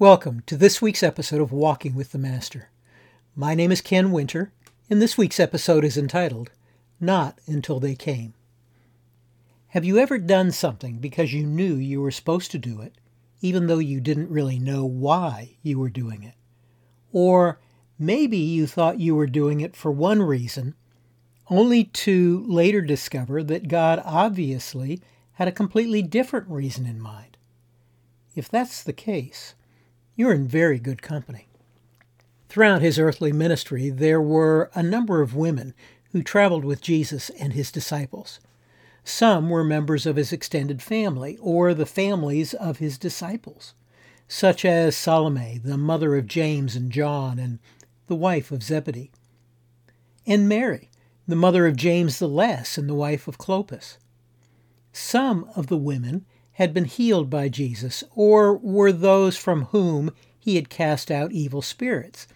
Welcome to this week's episode of Walking with the Master. My name is Ken Winter, and this week's episode is entitled Not Until They Came. Have you ever done something because you knew you were supposed to do it, even though you didn't really know why you were doing it? Or maybe you thought you were doing it for one reason, only to later discover that God obviously had a completely different reason in mind. If that's the case, you're in very good company. Throughout his earthly ministry, there were a number of women who traveled with Jesus and his disciples. Some were members of his extended family or the families of his disciples, such as Salome, the mother of James and John and the wife of Zebedee, and Mary, the mother of James the Less and the wife of Clopas. Some of the women had been healed by Jesus, or were those from whom he had cast out evil spirits,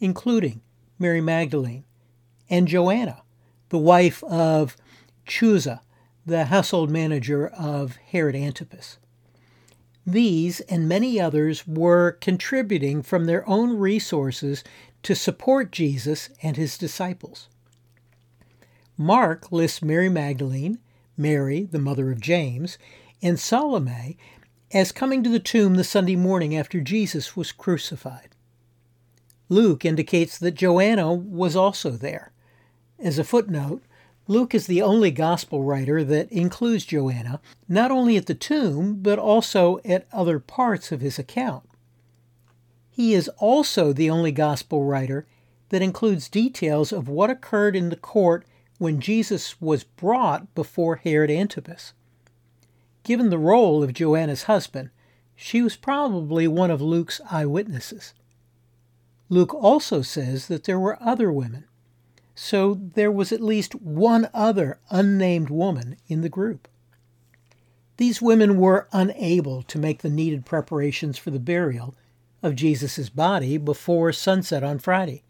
including Mary Magdalene and Joanna, the wife of Chuza, the household manager of Herod Antipas. These and many others were contributing from their own resources to support Jesus and his disciples. Mark lists Mary Magdalene, Mary, the mother of James, and Salome as coming to the tomb the Sunday morning after Jesus was crucified. Luke indicates that Joanna was also there. As a footnote, Luke is the only gospel writer that includes Joanna, not only at the tomb, but also at other parts of his account. He is also the only gospel writer that includes details of what occurred in the court when Jesus was brought before Herod Antipas. Given the role of Joanna's husband, she was probably one of Luke's eyewitnesses. Luke also says that there were other women, so there was at least one other unnamed woman in the group. These women were unable to make the needed preparations for the burial of Jesus' body before sunset on Friday.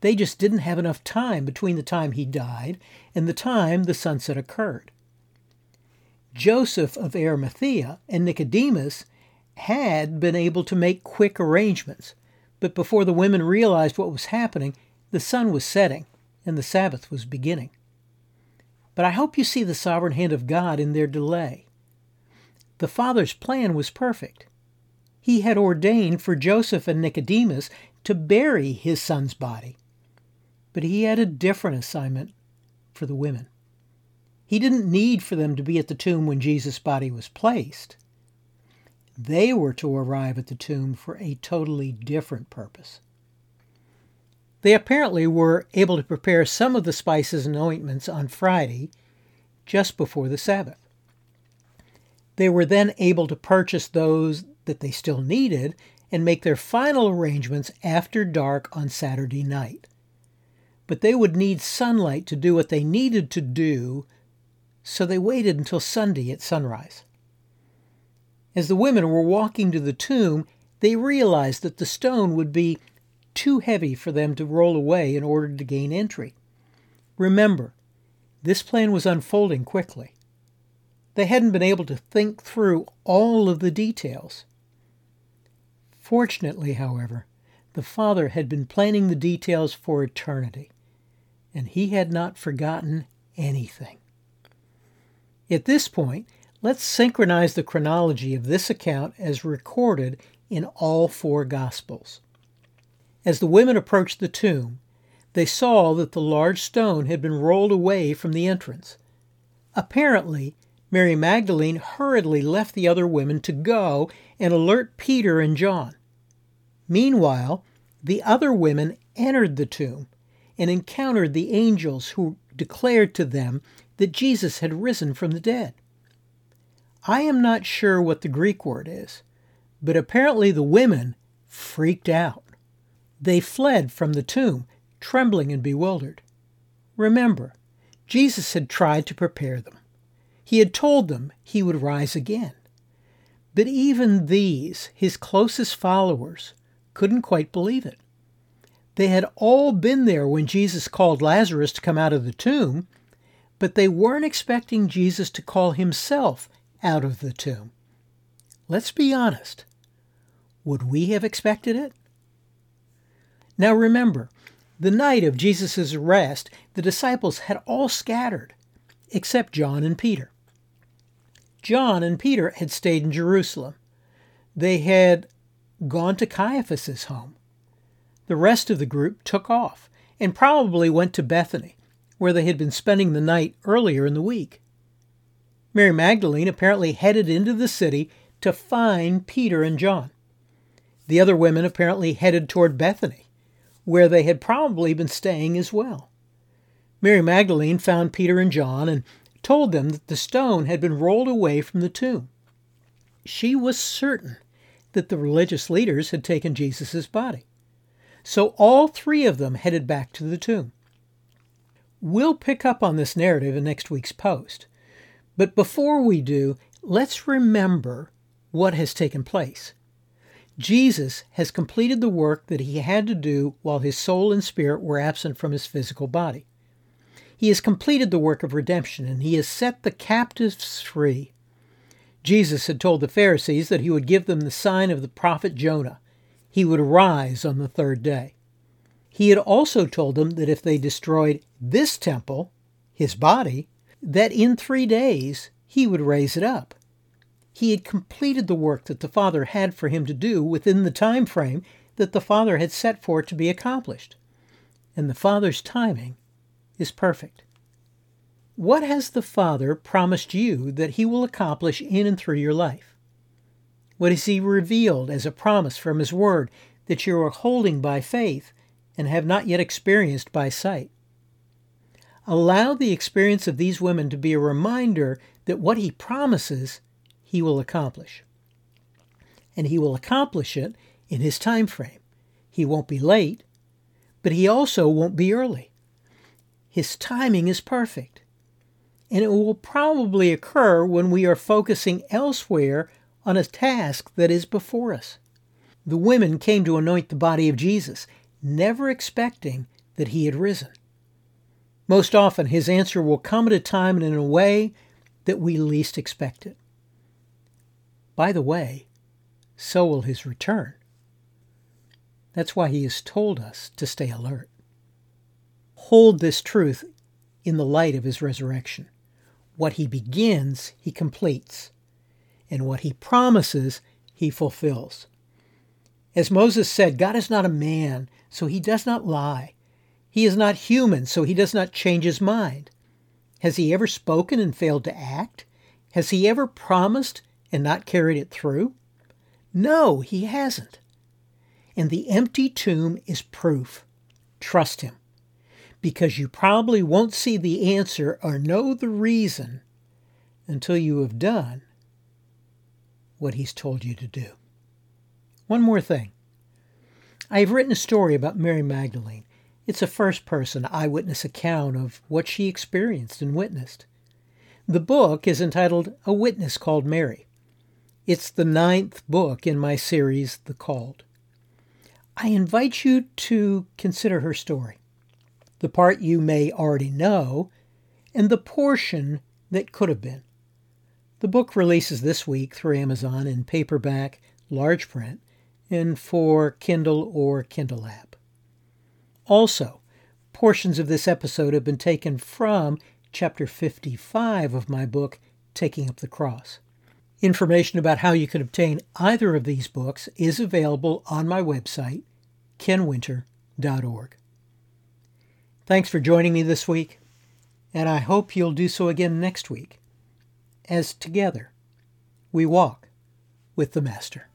They just didn't have enough time between the time he died and the time the sunset occurred. Joseph of Arimathea and Nicodemus had been able to make quick arrangements, but before the women realized what was happening, the sun was setting and the Sabbath was beginning. But I hope you see the sovereign hand of God in their delay. The Father's plan was perfect. He had ordained for Joseph and Nicodemus to bury his son's body, but he had a different assignment for the women. He didn't need for them to be at the tomb when Jesus' body was placed. They were to arrive at the tomb for a totally different purpose. They apparently were able to prepare some of the spices and ointments on Friday, just before the Sabbath. They were then able to purchase those that they still needed and make their final arrangements after dark on Saturday night. But they would need sunlight to do what they needed to do so they waited until Sunday at sunrise. As the women were walking to the tomb, they realized that the stone would be too heavy for them to roll away in order to gain entry. Remember, this plan was unfolding quickly. They hadn't been able to think through all of the details. Fortunately, however, the Father had been planning the details for eternity, and he had not forgotten anything. At this point, let's synchronize the chronology of this account as recorded in all four Gospels. As the women approached the tomb, they saw that the large stone had been rolled away from the entrance. Apparently, Mary Magdalene hurriedly left the other women to go and alert Peter and John. Meanwhile, the other women entered the tomb and encountered the angels who declared to them that Jesus had risen from the dead. I am not sure what the Greek word is, but apparently the women freaked out. They fled from the tomb, trembling and bewildered. Remember, Jesus had tried to prepare them. He had told them he would rise again. But even these, his closest followers, couldn't quite believe it. They had all been there when Jesus called Lazarus to come out of the tomb, but they weren't expecting Jesus to call himself out of the tomb. Let's be honest. would we have expected it? Now remember, the night of Jesus' arrest, the disciples had all scattered, except John and Peter. John and Peter had stayed in Jerusalem. They had gone to Caiaphas's home. The rest of the group took off and probably went to Bethany, where they had been spending the night earlier in the week. Mary Magdalene apparently headed into the city to find Peter and John. The other women apparently headed toward Bethany, where they had probably been staying as well. Mary Magdalene found Peter and John and told them that the stone had been rolled away from the tomb. She was certain that the religious leaders had taken Jesus' body. So all three of them headed back to the tomb. We'll pick up on this narrative in next week's post. But before we do, let's remember what has taken place. Jesus has completed the work that he had to do while his soul and spirit were absent from his physical body. He has completed the work of redemption and he has set the captives free. Jesus had told the Pharisees that he would give them the sign of the prophet Jonah. He would arise on the third day. He had also told them that if they destroyed this temple, his body, that in three days he would raise it up. He had completed the work that the Father had for him to do within the time frame that the Father had set for it to be accomplished. And the Father's timing is perfect. What has the Father promised you that He will accomplish in and through your life? What has He revealed as a promise from His Word that you are holding by faith and have not yet experienced by sight? Allow the experience of these women to be a reminder that what He promises, He will accomplish. And He will accomplish it in His time frame. He won't be late, but He also won't be early. His timing is perfect. And it will probably occur when we are focusing elsewhere on a task that is before us. The women came to anoint the body of Jesus, never expecting that he had risen. Most often, his answer will come at a time and in a way that we least expect it. By the way, so will his return. That's why he has told us to stay alert hold this truth in the light of his resurrection. What he begins, he completes, and what he promises, he fulfills. As Moses said, God is not a man, so he does not lie. He is not human, so he does not change his mind. Has he ever spoken and failed to act? Has he ever promised and not carried it through? No, he hasn't. And the empty tomb is proof. Trust him because you probably won't see the answer or know the reason until you have done what he's told you to do. One more thing. I have written a story about Mary Magdalene. It's a first person eyewitness account of what she experienced and witnessed. The book is entitled A Witness Called Mary. It's the ninth book in my series, The Called. I invite you to consider her story the part you may already know, and the portion that could have been. The book releases this week through Amazon in paperback, large print, for Kindle or Kindle app. Also, portions of this episode have been taken from chapter 55 of my book, Taking Up the Cross. Information about how you can obtain either of these books is available on my website, kenwinter.org. Thanks for joining me this week, and I hope you'll do so again next week, as together we walk with the Master.